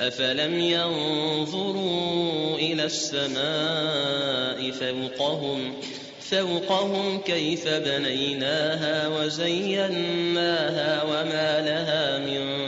أفلم ينظروا إلى السماء فوقهم فوقهم كيف بنيناها وزيناها وما لها من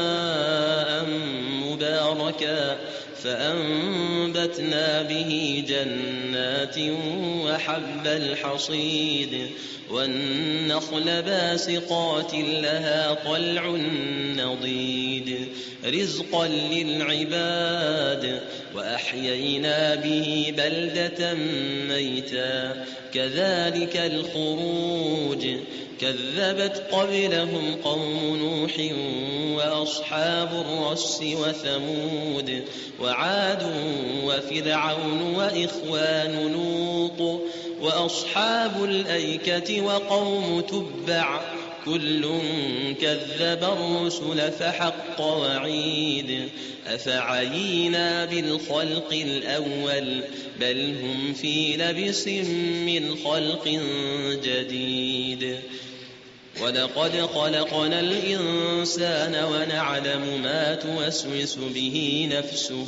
مباركا فأنبتنا به جنات وحب الحصيد والنخل باسقات لها طلع نضيد رزقا للعباد وأحيينا به بلدة ميتا كذلك الخروج كذبت قبلهم قوم نوح وأصحاب الرس وثمود وعاد وفرعون وإخوان لوط وأصحاب الأيكة وقوم تبع كل كذب الرسل فحق وعيد أفعينا بالخلق الأول بل هم في لبس من خلق جديد ولقد خلقنا الإنسان ونعلم ما توسوس به نفسه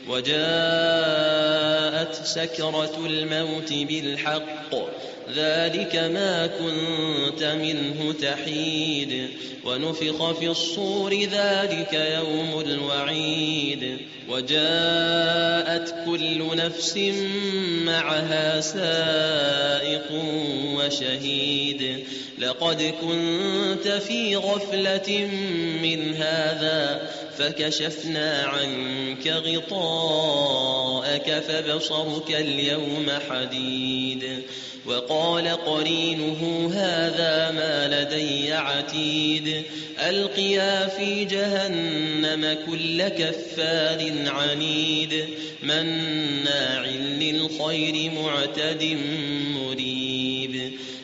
وجاءت سكرة الموت بالحق. ذلك ما كنت منه تحيد. ونفخ في الصور ذلك يوم الوعيد. وجاءت كل نفس معها سائق وشهيد. لقد كنت في غفلة من هذا فكشفنا عنك غطاءك فبصرك اليوم حديد وقال قرينه هذا ما لدي عتيد ألقيا في جهنم كل كفار عنيد مناع للخير معتد مريب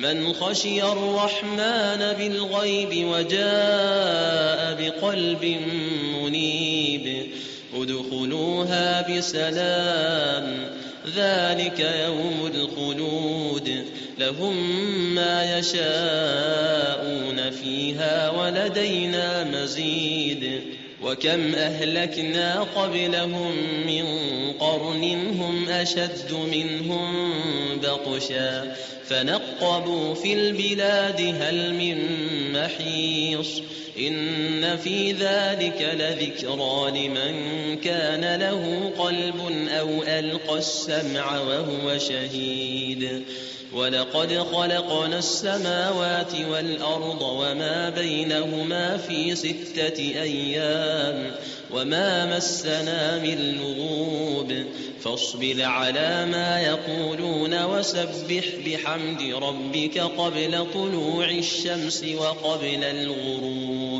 من خشي الرحمن بالغيب وجاء بقلب منيب ادخلوها بسلام ذلك يوم الخلود. لهم ما يشاءون فيها ولدينا مزيد. وكم أهلكنا قبلهم من قرن هم أشد منهم بطشا. فنقبوا في البلاد هل من محيص إن في ذلك لذكرى لمن كان له قلب أو ألقى السمع وهو شهيد ولقد خلقنا السماوات والأرض وما بينهما في ستة أيام وما مسنا من لغوب فاصبر على ما يقولون وسبح بحمد ربك قبل طلوع الشمس وقبل الغروب.